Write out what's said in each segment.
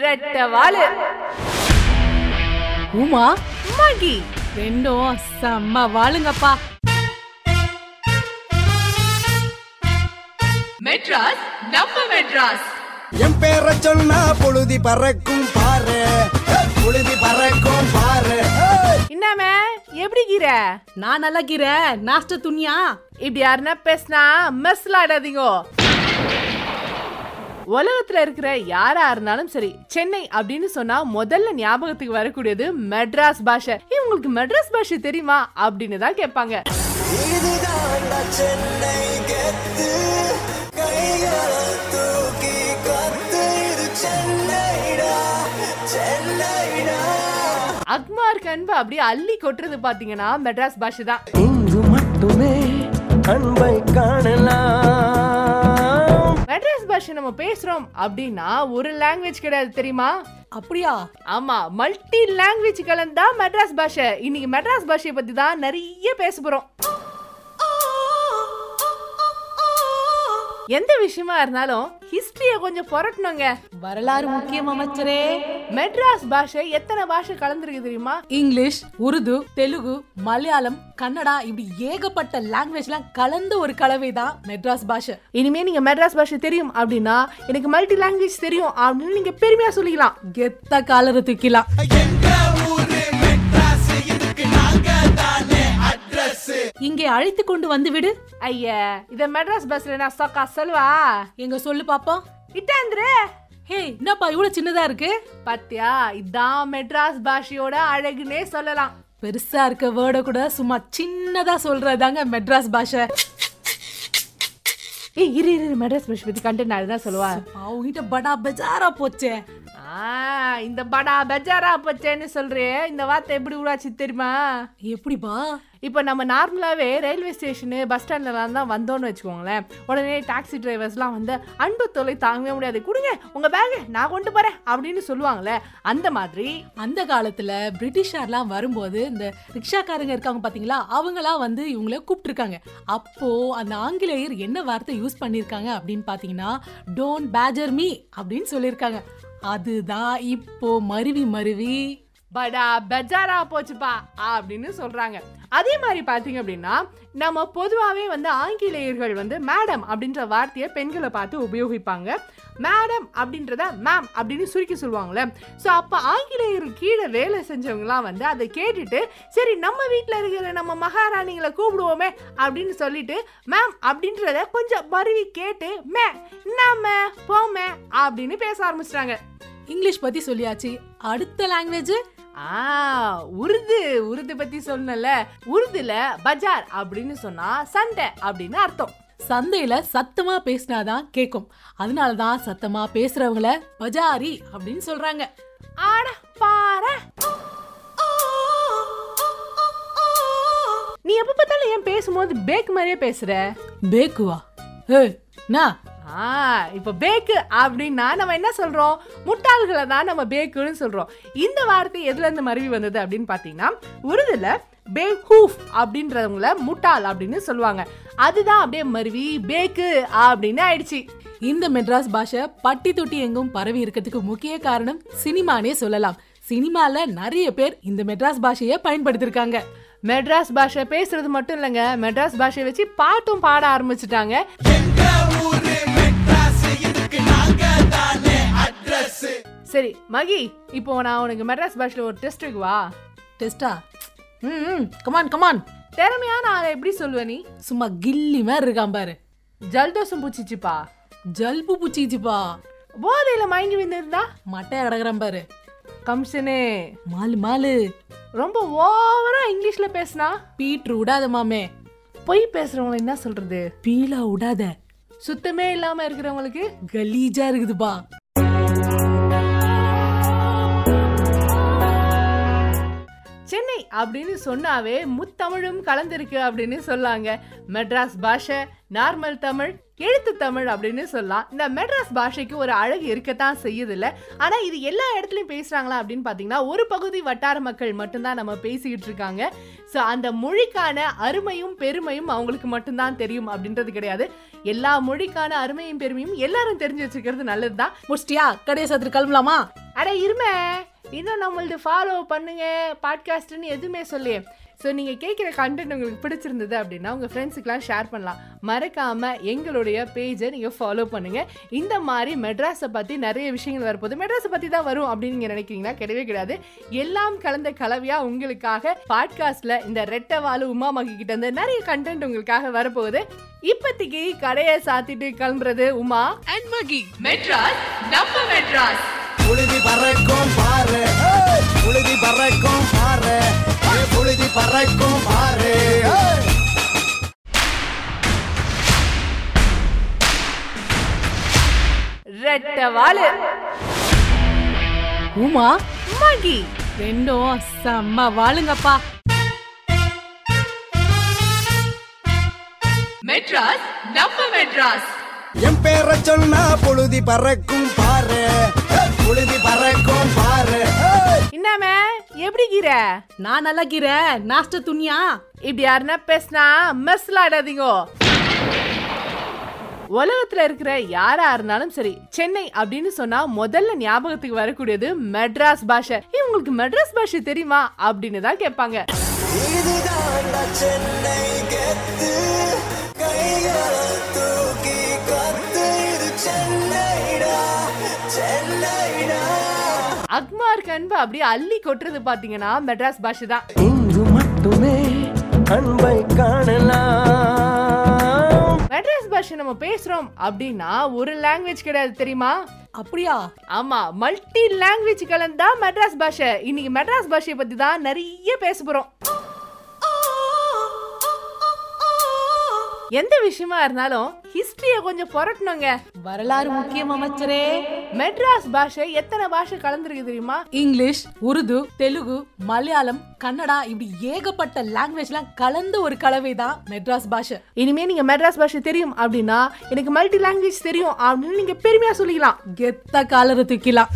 ரெட்ட வாளு உமா மகி. ரெண்டும் செம்ம வாளுங்கப்பா. மெட்ராஸ் நம்ம மெட்ராஸ். என் பேரை சொன்னா பொழுதி பறக்கும் பாரு. பொழுதி பறக்கும் பாரு! என்னமே எப்படி கீர நான் நல்லா கீரை நாஸ்ட துணியா இப்படி யாருன்னா பேசினா மெஸ்ல ஆடாதீங்க. உலகத்துல இருக்கிற யாரா இருந்தாலும் சரி சென்னை அப்படின்னு சொன்னா முதல்ல ஞாபகத்துக்கு வரக்கூடியது மெட்ராஸ் பாஷை. ஏய், உங்களுக்கு மெட்ராஸ் பாஷை தெரியுமா? அப்படின்னு தான் கேட்பாங்க. இதுதான்டா சென்னை கெத்து. கைகளை தூக்கி கத்து இது சென்னைடா சென்னைடா. அக்மார் கன்பு அப்படியே அள்ளி கொட்டுறது பாத்தீங்கன்னா மெட்ராஸ் பாஷை தான். இங்கு மட்டுமே அன்பை காணலாம். மெட்ராஸ் பாஷை நம்ம பேசுறோம் அப்படின்னா ஒரு லாங்குவேஜ் கிடையாது தெரியுமா? அப்படியா? ஆமா மல்டி லாங்குவேஜ் கலந்தா மெட்ராஸ் பாஷை. இன்னைக்கு மெட்ராஸ் பாஷையை பத்தி தான் நிறைய பேச போறோம். எந்த விஷயமா இருந்தாலும் ஹிஸ்டரிய கொஞ்சம் புரட்டணுங்க. வரலாறு முக்கியம் அமைச்சரே. மெட்ராஸ் பாஷை எத்தனை பாஷை கலந்துருக்கு தெரியுமா? இங்கிலீஷ் உருது தெலுங்கு மலையாளம் கன்னடா இப்படி ஏகப்பட்ட லாங்குவேஜ்லாம் கலந்த ஒரு கலவை தான் மெட்ராஸ் பாஷை. இனிமே நீங்க மெட்ராஸ் பாஷை தெரியும் அப்படின்னா எனக்கு மல்டி லாங்குவேஜ் தெரியும் அப்படின்னு நீங்க பெருமையா சொல்லிக்கலாம். கெத்த காலரை தூக்கிலாம். இங்கே அழைத்து கொண்டு வந்து விடு. ஐயா இத மெட்ராஸ் பஸ்ல நான் சொக்கா சொல்வா எங்க சொல்லு பாப்போம் இட்டாந்திரே ஹே என்னப்பா இவ்வளவு சின்னதா இருக்கு? பாத்தியா இதான் மெட்ராஸ் பாஷையோட அழகுனே சொல்லலாம். பெருசா இருக்க வேர்ட கூட சும்மா சின்னதா சொல்றதாங்க மெட்ராஸ் பாஷை. ஏய் இரு இரு மெட்ராஸ் பாஷை பத்தி கண்டென்ட் அதுதான் சொல்லுவா. அவங்கிட்ட படா பெஜாரா போச்சே. இந்த படா பெஜாரா பச்சேன்னு சொல்றியே இந்த வார்த்தை எப்படி உருவாச்சு தெரியுமா? எப்படிப்பா? இப்போ நம்ம நார்மலாகவே ரயில்வே ஸ்டேஷனு பஸ் ஸ்டாண்ட்லலாம் தான் வந்தோம்னு வச்சுக்கோங்களேன். உடனே டாக்ஸி டிரைவர்ஸ்லாம் வந்து அன்பு தொலை தாங்கவே முடியாது கொடுங்க உங்கள் பேகு நான் கொண்டு போகிறேன் அப்படின்னு சொல்லுவாங்களே அந்த மாதிரி அந்த காலத்துல பிரிட்டிஷார்லாம் வரும்போது இந்த ரிக்ஷாக்காரங்க இருக்காங்க பாத்தீங்களா அவங்களாம் வந்து இவங்கள கூப்பிட்டுருக்காங்க. அப்போ அந்த ஆங்கிலேயர் என்ன வார்த்தை யூஸ் பண்ணிருக்காங்க அப்படின்னு பாத்தீங்கன்னா டோன்ட் பேஜர் மீ அப்படின்னு சொல்லியிருக்காங்க. அதுதான் இப்போ மருவி மருவி. படா பெஜாரா போச்சுப்பா அப்படின்னு சொல்கிறாங்க அதே மாதிரி பார்த்தீங்க அப்படின்னா நம்ம பொதுவாகவே வந்து ஆங்கிலேயர்கள் வந்து மேடம் அப்படின்ற வார்த்தையை பெண்களை பார்த்து உபயோகிப்பாங்க. மேடம் அப்படின்றத மேம் அப்படின்னு சுருக்கி சொல்லுவாங்களே ஸோ அப்போ ஆங்கிலேயர் கீழே வேலை செஞ்சவங்களாம் வந்து அதை கேட்டுட்டு சரி நம்ம வீட்டில் இருக்கிற நம்ம மகாராணிகளை கூப்பிடுவோமே அப்படின்னு சொல்லிட்டு மேம் அப்படின்றத கொஞ்சம் மருவி கேட்டு மே நம்ம போமே அப்படின்னு பேச ஆரம்பிச்சிட்டாங்க. இங்கிலீஷ் பற்றி சொல்லியாச்சு. அடுத்த லாங்குவேஜ் ஆ உருது உருது பத்தி சொன்னல உருதுல பஜார் அப்படின்னு சொன்னா சண்டை அப்படின்னு அர்த்தம். சந்தையில சத்தமா பேசினாதான் கேக்கும். அதனாலதான் சத்தமா பேசுறவங்கள பஜாரி அப்படின்னு சொல்றாங்க. ஆட பாரு நீ எப்ப பார்த்தாலும் ஏன் பேசும்போது பேக் மாதிரியே பேசுற? பேக்குவா? ஏய் நான் இப்போ பேக்கு அப்படின்னா நம்ம என்ன சொல்கிறோம் முட்டாள்களை தான் நம்ம பேக்குன்னு சொல்கிறோம் இந்த வார்த்தை எதுலேருந்து மருவி வந்தது அப்படின்னு பார்த்தீங்கன்னா உருதுல பேகூஃப் அப்படின்றவங்கள முட்டாள் அப்படின்னு சொல்லுவாங்க. அதுதான் அப்படியே மருவி பேக்கு அப்படின்னு ஆயிடுச்சு. இந்த மெட்ராஸ் பாஷை பட்டி தொட்டி எங்கும் பரவி இருக்கிறதுக்கு முக்கிய காரணம் சினிமானே சொல்லலாம். சினிமாவில் நிறைய பேர் இந்த மெட்ராஸ் பாஷையை பயன்படுத்திருக்காங்க. மெட்ராஸ் பாஷை பேசுறது மட்டும் இல்லைங்க. மெட்ராஸ் பாஷையை வச்சு பாட்டும் பாட ஆரம்பிச்சிட்டாங்க. சரி மகி இப்போ நான் உனக்கு மெட்ராஸ் பாஷையில் ஒரு டெஸ்ட் வா. டெஸ்டா ம் கமான் கமான் திறமையான ஆளை எப்படி சொல்லுவ நீ? சும்மா கில்லி மாதிரி இருக்கான் பாரு. ஜல்தோஷம் பூச்சிச்சுப்பா. ஜல்பு புச்சிச்சுப்பா. போதையில மயங்கி விழுந்திருந்தா? மட்டையா கிடக்குறான் பாரு. கம்சனே மாலு மாலு. ரொம்ப ஓவரா இங்கிலீஷ்ல பேசினா? பீட்ரு விடாத மாமே. பொய் பேசுறவங்களை என்ன சொல்றது? பீலா விடாத. சுத்தமே இல்லாம இருக்கிறவங்களுக்கு கலீஜா இருக்குதுப்பா. சென்னை அப்படின்னு சொன்னாவே முத்தமிழும் கலந்திருக்கு அப்படின்னு சொல்லாங்க. மெட்ராஸ் பாஷை நார்மல் தமிழ் எழுத்து தமிழ் அப்படின்னு சொல்லலாம். இந்த மெட்ராஸ் பாஷைக்கு ஒரு அழகு இருக்கத்தான் செய்யுதுல்ல. ஆனா இது எல்லா இடத்துலயும் பேசுறாங்களா அப்படின்னு பாத்தீங்கன்னா ஒரு பகுதி வட்டார மக்கள் மட்டும்தான் நம்ம பேசிக்கிட்டு இருக்காங்க. ஸோ அந்த மொழிக்கான அருமையும் பெருமையும் அவங்களுக்கு மட்டும்தான் தெரியும் அப்படின்றது கிடையாது. எல்லா மொழிக்கான அருமையும் பெருமையும் எல்லாரும் தெரிஞ்சு வச்சுக்கிறது நல்லதுதான். முடிச்சிட்டியா? கடையை சாத்திட்டு கிளம்பலாமா? அட இருமே. இன்னும் நம்மளது ஃபாலோ பண்ணுங்க பாட்காஸ்ட்னு எதுவுமே சொல்லி ஸோ நீங்கள் கேட்குற கண்டென்ட் உங்களுக்கு பிடிச்சிருந்தது அப்படின்னா உங்கள் ஃப்ரெண்ட்ஸுக்கெலாம் ஷேர் பண்ணலாம். மறக்காமல் எங்களுடைய பேஜை நீங்கள் ஃபாலோ பண்ணுங்கள் இந்த மாதிரி மெட்ராஸை பற்றி நிறைய விஷயங்கள் வரப்போகுது. மெட்ராஸை பற்றி தான் வரும் அப்படின்னு நீங்கள் நினைக்கிறீங்களா? கிடையவே கிடையாது. எல்லாம் கலந்த கலவையாக உங்களுக்காக பாட்காஸ்ட்டில் இந்த ரெட்டை வாழு உமா மகி கிட்ட இருந்து நிறைய கண்டென்ட் உங்களுக்காக வரப்போகுது. இப்போதைக்கு கடையை சாத்திட்டு கிளம்புறது உமா. அண்ட் மகி மெட்ராஸ் நம்ம மெட்ராஸ். புழுதி பறக்கும் பாரு. புழுதி பறக்கும் பாரு. புழுதி பறக்கும் பாரு. ஏய். ரெட்டை வாழு உமா மகி. ரெண்டும் செம்ம வாழுங்கப்பா மெட்ராஸ் நம்ம மெட்ராஸ். என் பேரை சொன்னா புழுதி பறக்கும் பாரு. எப்படி கீர? நான் நல்லா கீரை நாஸ்ட துணியா? இப்படி யாருன்னா பேசினா மெஸ்லாடாதீங்க உலகத்துல இருக்கிற யாரா இருந்தாலும் சரி சென்னை அப்படின்னு சொன்னா முதல்ல ஞாபகத்துக்கு வரக்கூடியது மெட்ராஸ் பாஷை. இவங்களுக்கு உங்களுக்கு மெட்ராஸ் பாஷை தெரியுமா? அப்படின்னு தான் கேட்பாங்க. அக்மார் கன்பு அப்படியே அள்ளி கொட்டுறது பாத்தீங்கன்னா மெட்ராஸ் பாஷை தான் இங்கு மட்டுமே அன்பை காணலாம். மெட்ராஸ் பாஷை நம்ம பேசுறோம் அப்படின்னா ஒரு லாங்குவேஜ் கிடையாது தெரியுமா? அப்படியா? ஆமா மல்டி லாங்குவேஜ் கலந்தா மெட்ராஸ் பாஷை. இன்னைக்கு மெட்ராஸ் பாஷையை பத்தி தான் நிறைய பேச போறோம். எந்த விஷயமா இருந்தாலும் ஹிஸ்டரிய கொஞ்சம் புரட்டணுங்க. வரலாறு முக்கியம் அமைச்சரே. மெட்ராஸ் பாஷை எத்தனை பாஷை கலந்துருக்கு தெரியுமா? இங்கிலீஷ் உருது தெலுங்கு மலையாளம் கன்னடா இப்படி ஏகப்பட்ட லாங்குவேஜ்லாம் கலந்த ஒரு கலவை தான் மெட்ராஸ் பாஷை. இனிமே நீங்க மெட்ராஸ் பாஷை தெரியும் அப்படின்னா எனக்கு மல்டி லாங்குவேஜ் தெரியும் அப்படின்னு நீங்க பெருமையா சொல்லிக்கலாம். கெத்த காலரை தூக்கிலாம்.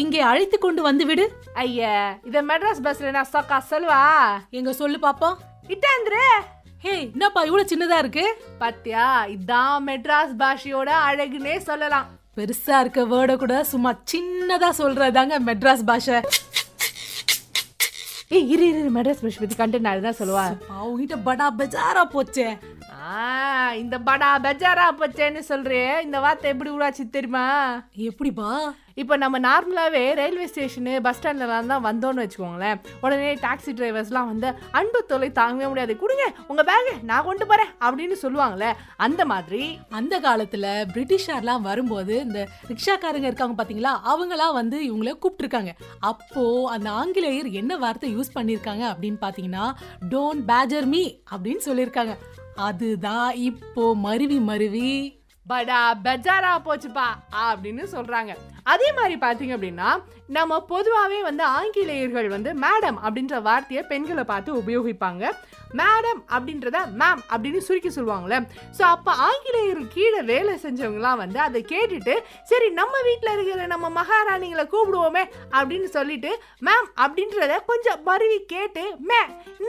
இங்கே அழைத்து கொண்டு வந்து விடு. ஐயா இத மெட்ராஸ் பஸ்ல நான் சொக்கா சொல்லுவா எங்க சொல்லு பாப்போம். இட்டாந்திரு. ஹே என்னப்பா இவ்வளவு சின்னதா இருக்கு? பாத்தியா இதான் மெட்ராஸ் பாஷையோட அழகுனே சொல்லலாம். பெருசா இருக்க வேர்ட கூட சும்மா சின்னதா சொல்றதாங்க மெட்ராஸ் பாஷை. ஏய் இரு இரு மெட்ராஸ் பாஷை பத்தி கண்டென்ட் அதுதான் சொல்லுவா? அவங்கிட்ட படா பெஜாரா போச்சே. ஆ இந்த படா பெஜாரா பச்சேன்னு சொல்றே இந்த வார்த்தை எப்படி உருவாச்சு தெரியுமா? எப்படிப்பா? இப்போ நம்ம நார்மலாகவே ரயில்வே ஸ்டேஷனு பஸ் ஸ்டாண்ட்லலாம் தான் வந்தோம்னு வச்சுக்கோங்களேன். உடனே டாக்ஸி டிரைவர்ஸ்லாம் வந்து அன்பு தொலை தாங்கவே முடியாது. கொடுங்க உங்கள் பேகு நான் கொண்டு போகிறேன் அப்படின்னு சொல்லுவாங்களே அந்த மாதிரி அந்த காலத்தில் பிரிட்டிஷார்லாம் வரும்போது இந்த ரிக்ஷாக்காரங்க இருக்காங்க பார்த்தீங்களா அவங்களாம் வந்து இவங்கள கூப்பிட்டுருக்காங்க. அப்போது அந்த ஆங்கிலேயர் என்ன வார்த்தை யூஸ் பண்ணியிருக்காங்க அப்படின்னு பார்த்தீங்கன்னா டோன்ட் பேஜர் மீ அப்படின்னு சொல்லியிருக்காங்க அதுதான் இப்போ மருவி மருவி படா பெஜாரா போச்சுப்பா அப்படின்னு சொல்கிறாங்க அதே மாதிரி பார்த்தீங்க அப்படின்னா நம்ம பொதுவாகவே வந்து ஆங்கிலேயர்கள் வந்து மேடம் அப்படின்ற வார்த்தையை பெண்களை பார்த்து உபயோகிப்பாங்க. மேடம் அப்படின்றத மேம் அப்படின்னு சுருக்கி சொல்லுவாங்கல்ல. ஸோ அப்போ ஆங்கிலேயர் கீழே வேலை செஞ்சவங்களாம் வந்து அதை கேட்டுட்டு சரி நம்ம வீட்டில் இருக்கிற நம்ம மகாராணிகளை கூப்பிடுவோமே அப்படின்னு சொல்லிட்டு மேம் அப்படின்றத கொஞ்சம் மருவி கேட்டு மே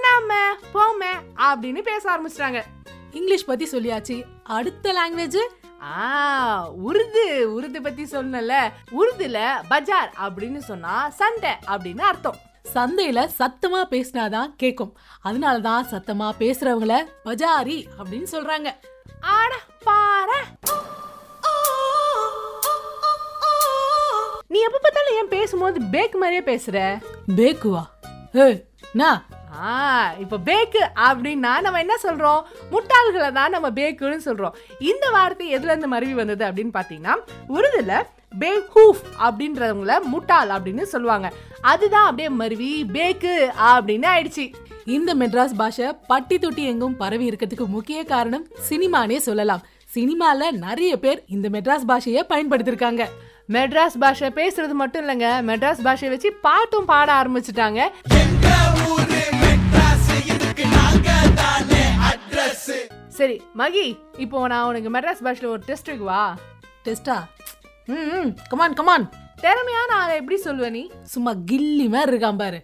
நாம போமே அப்படின்னு பேச ஆரம்பிச்சிட்டாங்க. இங்கிலீஷ் பற்றி சொல்லியாச்சு. அடுத்த லாங்குவேஜ் ஆ உருது உருது பத்தி சொன்னல உருதுல பஜார் அப்படின்னு சொன்னா சண்டை அப்படின்னு அர்த்தம். சந்தையில சத்தமா பேசினாதான் கேக்கும். அதனாலதான் சத்தமா பேசுறவங்கள பஜாரி அப்படின்னு சொல்றாங்க. ஆட பாரு நீ எப்ப பார்த்தாலும் ஏன் பேசும்போது பேக் மாதிரியே பேசுற? பேக்குவா? ஏய் நான் இப்போ பேக்கு அப்படின்னா நம்ம என்ன சொல்றோம்? முட்டாள்களை தான் நம்ம பேக்குன்னு சொல்றோம். இந்த வார்த்தை எதுல இருந்து மருவி வந்தது அப்படின்னு பாத்தீங்கன்னா உருதுல பேஹூஃப் அப்படின்றவங்கள முட்டாள் அப்படின்னு சொல்லுவாங்க. அதுதான் அப்படியே மருவி பேக்கு அப்படின்னு ஆயிடுச்சு. இந்த மெட்ராஸ் பாஷை பட்டி தொட்டி எங்கும் பரவி இருக்கிறதுக்கு முக்கிய காரணம் சினிமானே சொல்லலாம். சினிமால நிறைய பேர் இந்த மெட்ராஸ் பாஷையை பயன்படுத்திருக்காங்க. மெட்ராஸ் பாஷை பேசுறது மட்டும் இல்லைங்க. மெட்ராஸ் பாஷையை வச்சு பாட்டும் பாட ஆரம்பிச்சிட்டாங்க. சரி மகி இப்போ நான் உனக்கு மெட்ராஸ் பாஷையில் ஒரு டெஸ்ட் வைக்குவா டெஸ்டா ம் கமான் கமான் திறமையான ஆளை எப்படி சொல்லுவ நீ? சும்மா கில்லி மாதிரி இருக்கான் பாரு.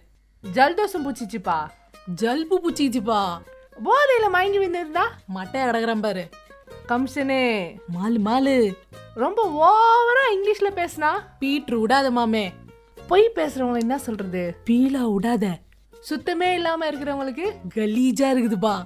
ஜல்தோஷம் பூச்சிச்சுப்பா. ஜல்பு புச்சிச்சுப்பா. போதையில மயங்கி விழுந்திருந்தா? மட்டையா கிடக்குறான் பாரு. கமிஷனு மாலு மாலு. ரொம்ப ஓவரா இங்கிலீஷ்ல பேசினா? பீட்ரு விடாத மாமே. பொய் பேசுறவங்களை என்ன சொல்றது? பீலா விடாத. சுத்தமே இல்லாம இருக்கிறவங்களுக்கு? கலீஜா இருக்குதுப்பா.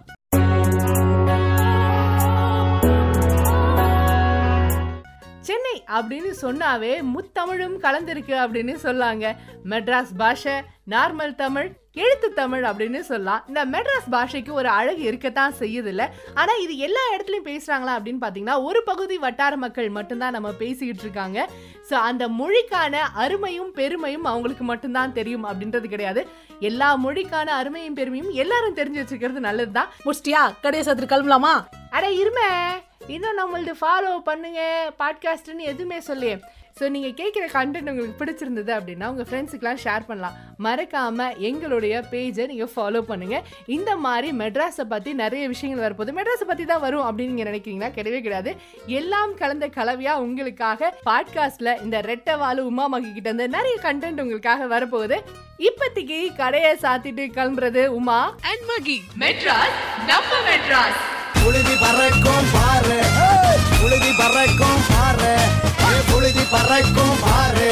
சென்னை அப்படின்னு சொன்னாவே முத்தமிழும் கலந்திருக்கு அப்படின்னு சொல்லாங்க. மெட்ராஸ் பாஷை நார்மல் தமிழ் எழுத்து தமிழ் அப்படின்னு சொல்லலாம். இந்த மெட்ராஸ் பாஷைக்கு ஒரு அழகு இருக்கத்தான் செய்யுதுல்ல. ஆனா இது எல்லா இடத்துலயும் பேசுறாங்களா அப்படின்னு பாத்தீங்கன்னா ஒரு பகுதி வட்டார மக்கள் மட்டும்தான் நம்ம பேசிக்கிட்டு இருக்காங்க. ஸோ அந்த மொழிக்கான அருமையும் பெருமையும் அவங்களுக்கு மட்டும்தான் தெரியும் அப்படின்றது கிடையாது. எல்லா மொழிக்கான அருமையும் பெருமையும் எல்லாரும் தெரிஞ்சு வச்சுக்கிறது நல்லதுதான். முடிச்சிட்டியா? கடையை சாத்திட்டு கிளம்பலாமா? அட இருமே. இன்னும் நம்மளது ஃபாலோ பண்ணுங்க பாட்காஸ்ட்டுன்னு எதுவுமே சொல்லியே ஸோ நீங்கள் கேட்குற கண்டென்ட் உங்களுக்கு பிடிச்சிருந்தது அப்படின்னா உங்கள் ஃப்ரெண்ட்ஸுக்கெலாம் ஷேர் பண்ணலாம். மறக்காமல் எங்களுடைய பேஜை நீங்கள் ஃபாலோ பண்ணுங்கள் இந்த மாதிரி மெட்ராஸை பற்றி நிறைய விஷயங்கள் வரப்போகுது. மெட்ராஸை பற்றி தான் வரும் அப்படின்னு நீங்கள் நினைக்கிறீங்களா? கிடையவே கிடையாது. எல்லாம் கலந்த கலவையாக உங்களுக்காக பாட்காஸ்ட்டில் இந்த ரெட்டை வாழு உமா மகி கிட்ட இருந்து நிறைய கண்டென்ட் உங்களுக்காக வரப்போகுது. இப்போதைக்கு கடையை சாத்திட்டு கிளம்புறது உமா அண்ட் மகி. மெட்ராஸ் நம்ம மெட்ராஸ். புழுதி பறக்கும் பாரு. புழுதி பறக்கும் பாரு. புழுதி பறக்கும் பாரு.